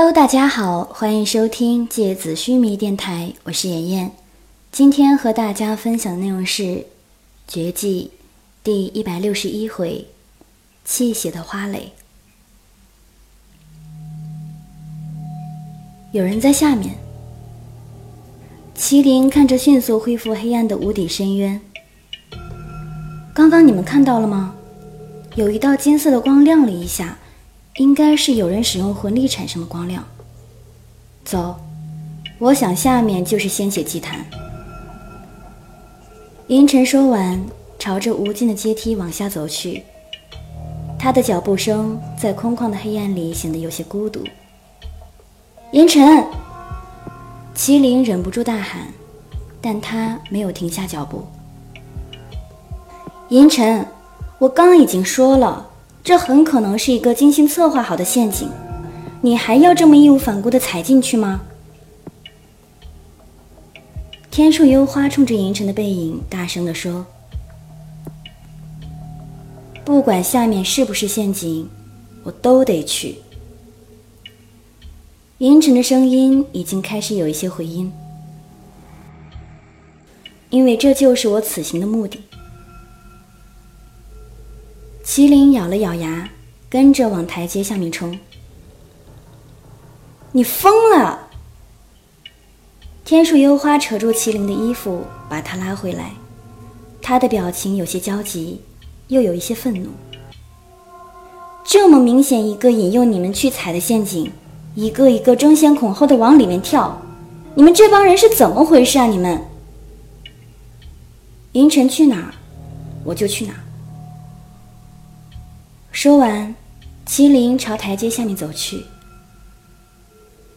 Hello，大家好，欢迎收听芥子须弥电台，我是妍妍。今天和大家分享的内容是《绝技》第一百六十一回“泣血的花蕾”。有人在下面。麒麟看着迅速恢复黑暗的无底深渊。刚刚你们看到了吗？有一道金色的光亮了一下。应该是有人使用魂力产生的光亮。走，我想下面就是鲜血祭坛。银尘说完，朝着无尽的阶梯往下走去。他的脚步声在空旷的黑暗里显得有些孤独。银尘，麒麟忍不住大喊，但他没有停下脚步。银尘，我刚已经说了。这很可能是一个精心策划好的陷阱，你还要这么义无反顾的踩进去吗？天树幽花冲着银尘的背影大声地说：“不管下面是不是陷阱，我都得去。”银尘的声音已经开始有一些回音，因为这就是我此行的目的。麒麟咬了咬牙，跟着往台阶下面冲。你疯了！天树幽花扯住麒麟的衣服，把他拉回来。他的表情有些焦急，又有一些愤怒。这么明显一个引诱你们去踩的陷阱，一个一个争先恐后的往里面跳，你们这帮人是怎么回事啊？你们！银尘去哪儿，我就去哪儿。说完，麒麟朝台阶下面走去。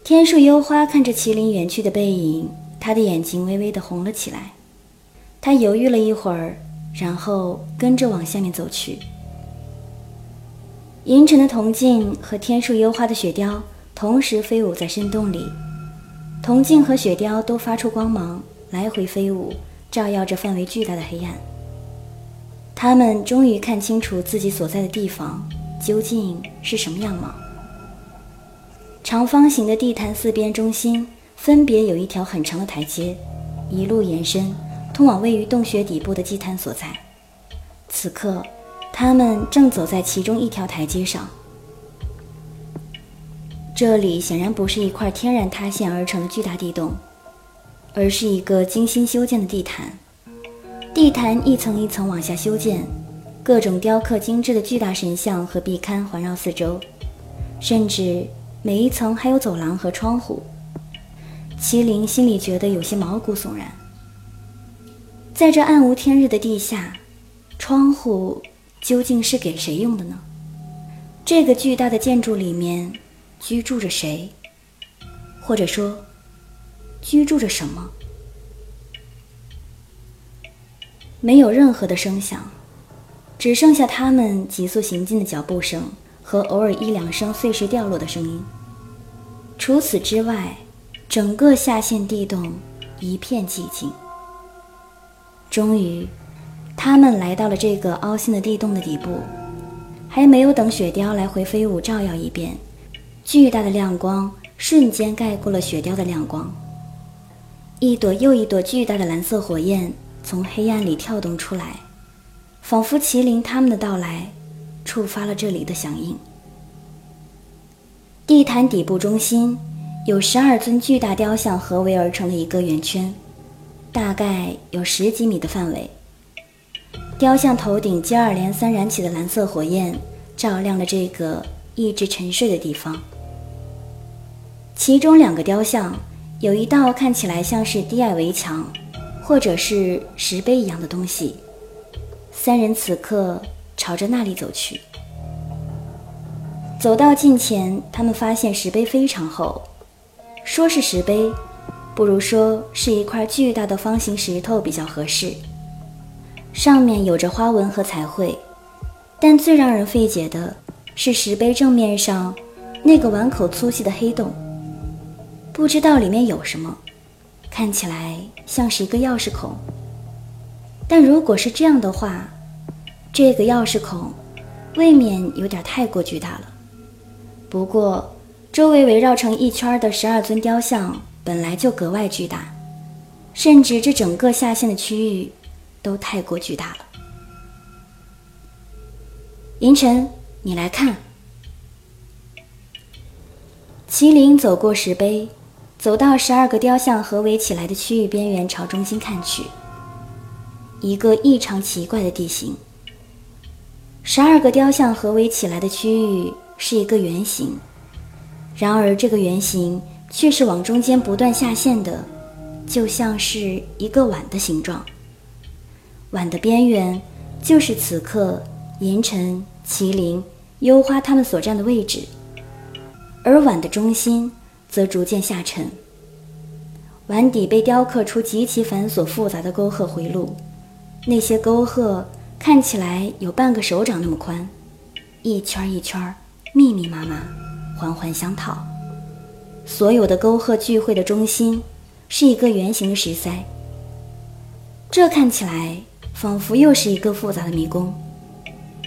天树幽花看着麒麟远去的背影，他的眼睛微微的红了起来。他犹豫了一会儿，然后跟着往下面走去。银尘的铜镜和天树幽花的雪雕同时飞舞在深洞里，铜镜和雪雕都发出光芒，来回飞舞，照耀着范围巨大的黑暗。他们终于看清楚自己所在的地方究竟是什么样貌。长方形的地毯四边中心分别有一条很长的台阶，一路延伸，通往位于洞穴底部的祭坛所在。此刻，他们正走在其中一条台阶上。这里显然不是一块天然塌陷而成的巨大地洞，而是一个精心修建的地毯。地毯一层一层往下修建，各种雕刻精致的巨大神像和壁龛环绕四周，甚至每一层还有走廊和窗户。麒麟心里觉得有些毛骨悚然。在这暗无天日的地下，窗户究竟是给谁用的呢？这个巨大的建筑里面居住着谁？或者说，居住着什么？没有任何的声响，只剩下他们急速行进的脚步声和偶尔一两声碎石掉落的声音。除此之外，整个下陷地洞一片寂静。终于，他们来到了这个凹陷的地洞的底部。还没有等雪雕来回飞舞照耀一遍，巨大的亮光瞬间盖过了雪雕的亮光。一朵又一朵巨大的蓝色火焰。从黑暗里跳动出来，仿佛麒麟他们的到来触发了这里的响应。地毯底部中心有十二尊巨大雕像合围而成的一个圆圈，大概有十几米的范围。雕像头顶接二连三燃起的蓝色火焰，照亮了这个一直沉睡的地方。其中两个雕像有一道看起来像是低矮围墙。或者是石碑一样的东西。三人此刻朝着那里走去。走到近前，他们发现石碑非常厚，说是石碑，不如说是一块巨大的方形石头比较合适。上面有着花纹和彩绘，但最让人费解的是石碑正面上那个碗口粗细的黑洞，不知道里面有什么。看起来像是一个钥匙孔，但如果是这样的话，这个钥匙孔未免有点太过巨大了。不过，周围围绕成一圈的十二尊雕像本来就格外巨大，甚至这整个下线的区域都太过巨大了。银尘，你来看。麒麟走过石碑，走到十二个雕像合围起来的区域边缘，朝中心看去。一个异常奇怪的地形。十二个雕像合围起来的区域是一个圆形。然而，这个圆形却是往中间不断下陷的，就像是一个碗的形状。碗的边缘就是此刻银尘、麒麟、幽花他们所站的位置，而碗的中心则逐渐下沉。碗底被雕刻出极其繁琐复杂的沟壑回路，那些沟壑看起来有半个手掌那么宽，一圈一圈，密密麻麻。环环相套，所有的沟壑聚会的中心是一个圆形的石塞。这看起来仿佛又是一个复杂的迷宫。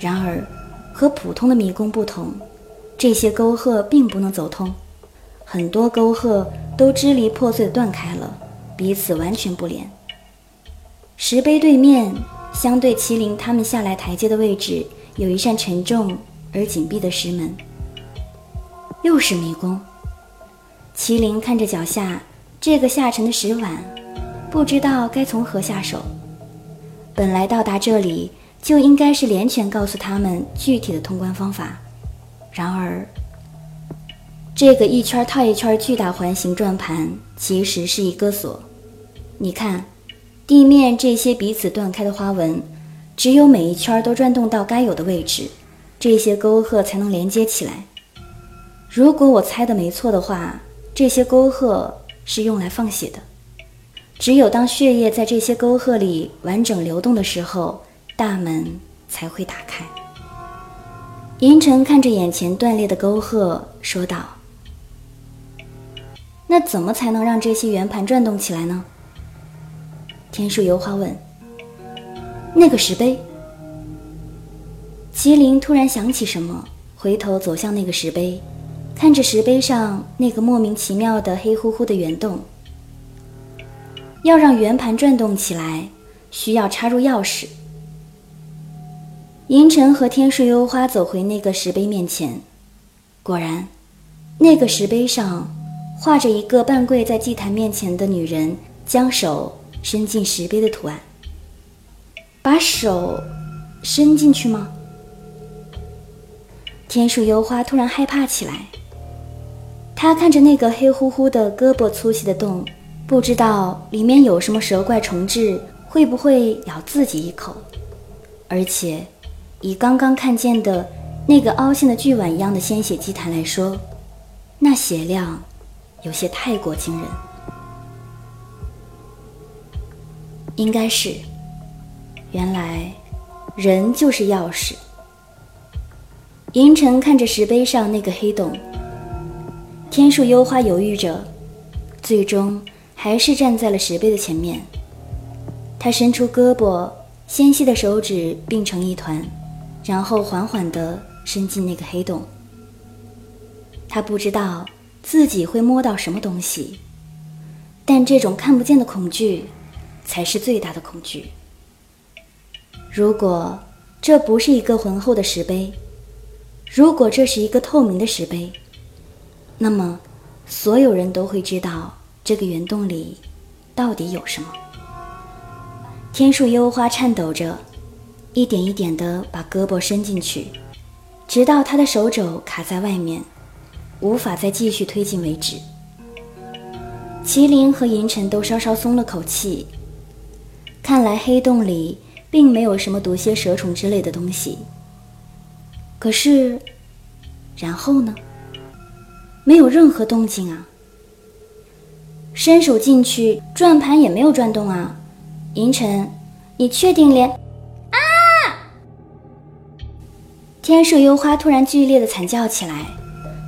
然而，和普通的迷宫不同，这些沟壑并不能走通，很多沟壑都支离破碎断开了，彼此完全不连。石碑对面，相对麒麟他们下来台阶的位置，有一扇沉重而紧闭的石门。又是迷宫。麒麟看着脚下这个下沉的石碗，不知道该从何下手。本来到达这里就应该是连泉告诉他们具体的通关方法，然而，这个一圈套一圈巨大环形转盘其实是一个锁。你看，地面这些彼此断开的花纹，只有每一圈都转动到该有的位置，这些沟壑才能连接起来。如果我猜的没错的话，这些沟壑是用来放血的。只有当血液在这些沟壑里完整流动的时候，大门才会打开。银尘看着眼前断裂的沟壑，说道：“那怎么才能让这些圆盘转动起来呢？”天树油花问。那个石碑。麒麟突然想起什么，回头走向那个石碑。看着石碑上那个莫名其妙的黑乎乎的圆洞，要让圆盘转动起来，需要插入钥匙。银尘和天树幽花走回那个石碑面前，果然，那个石碑上画着一个半跪在祭坛面前的女人，将手伸进石碑的图案。把手伸进去吗？天树幽花突然害怕起来。他看着那个黑乎乎的、胳膊粗细的洞，不知道里面有什么蛇怪虫豸，会不会咬自己一口？而且，以刚刚看见的那个凹陷的巨碗一样的鲜血祭坛来说，那血量有些太过惊人。应该是，原来人就是钥匙。银尘看着石碑上那个黑洞。天树幽花犹豫着，最终还是站在了石碑的前面。他伸出胳膊，纤细的手指并成一团，然后缓缓地伸进那个黑洞。他不知道自己会摸到什么东西，但这种看不见的恐惧，才是最大的恐惧。如果这不是一个浑厚的石碑，如果这是一个透明的石碑。那么，所有人都会知道这个圆洞里到底有什么。天树幽花颤抖着，一点一点地把胳膊伸进去，直到他的手肘卡在外面，无法再继续推进为止。麒麟和银尘都稍稍松了口气，看来黑洞里并没有什么毒蝎、蛇虫之类的东西。可是，然后呢？没有任何动静啊！伸手进去，转盘也没有转动啊！银尘，你确定连……啊！天树幽花突然剧烈的惨叫起来，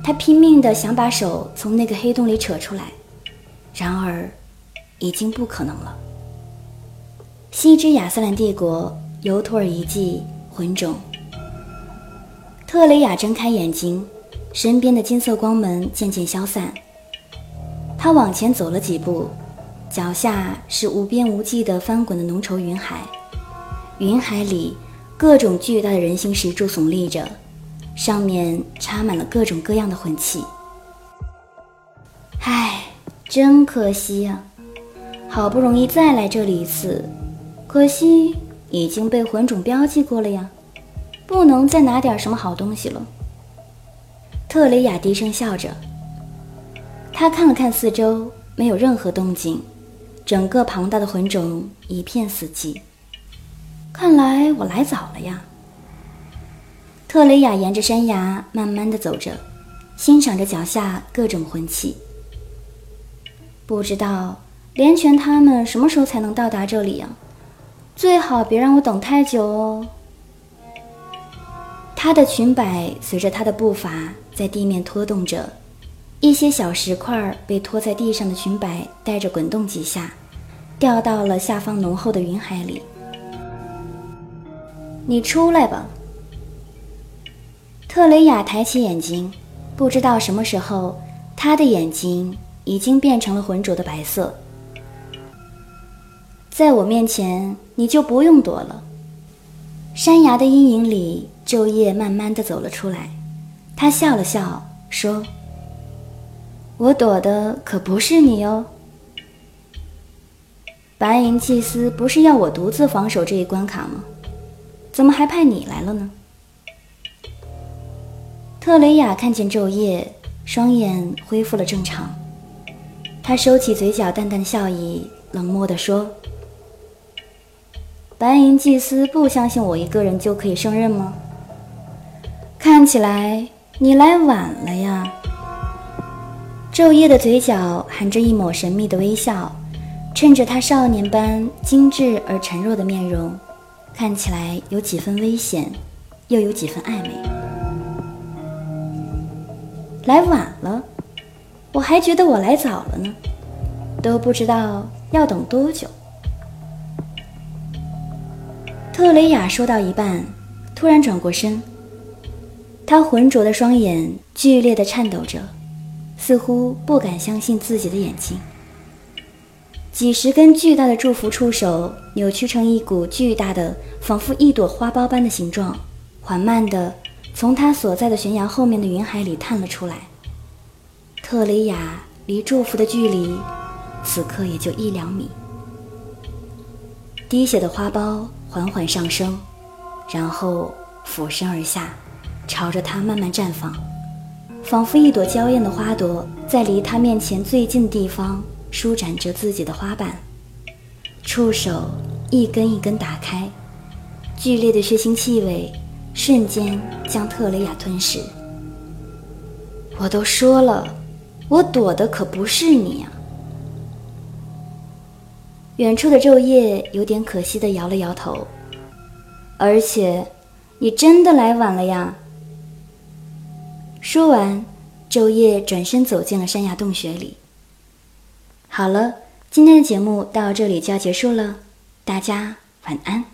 他拼命的想把手从那个黑洞里扯出来，然而已经不可能了。西之亚瑟兰帝国，尤托尔遗迹，魂种。特雷雅睁开眼睛。身边的金色光门渐渐消散。他往前走了几步，脚下是无边无际的翻滚的浓稠云海，云海里各种巨大的人形石柱耸立着，上面插满了各种各样的魂器。唉，真可惜呀！好不容易再来这里一次，可惜已经被魂种标记过了呀，不能再拿点什么好东西了。特雷雅低声笑着，他看了看四周，没有任何动静，整个庞大的魂种一片死寂。看来我来早了呀。特雷雅沿着山崖慢慢的走着，欣赏着脚下各种魂器。不知道连泉他们什么时候才能到达这里呀？最好别让我等太久哦。他的裙摆随着他的步伐在地面拖动着，一些小石块被拖在地上的裙摆带着滚动几下，掉到了下方浓厚的云海里。你出来吧。特雷雅抬起眼睛，不知道什么时候，他的眼睛。已经变成了浑浊的白色，在我面前你就不用躲了。山崖的阴影里，昼夜慢慢的走了出来。他笑了笑，说：“我躲的可不是你哦。白银祭司不是要我独自防守这一关卡吗？怎么还派你来了呢？”特雷雅看见昼夜，双眼恢复了正常。他收起嘴角淡淡笑意，冷漠地说：“白银祭司不相信我一个人就可以胜任吗？看起来你来晚了呀。”昼夜的嘴角含着一抹神秘的微笑，衬着他少年般精致而沉弱的面容，看起来有几分危险，又有几分暧昧。来晚了。我还觉得我来早了呢，都不知道要等多久。特雷雅说到一半，突然转过身，她浑浊的双眼剧烈的颤抖着，似乎不敢相信自己的眼睛。几十根巨大的祝福触手扭曲成一股巨大的，仿佛一朵花苞般的形状，缓慢地从他所在的悬崖后面的云海里探了出来。特雷雅离祝福的距离，此刻也就一两米。滴血的花苞缓缓上升，然后俯身而下，朝着他慢慢绽放，仿佛一朵娇艳的花朵在离他面前最近的地方舒展着自己的花瓣。触手一根一根打开，剧烈的血腥气味瞬间将特雷雅吞噬。我都说了。我躲的可不是你呀！远处的昼夜有点可惜的摇了摇头。而且，你真的来晚了呀！说完，昼夜转身走进了山崖洞穴里。好了，今天的节目到这里就要结束了，大家晚安。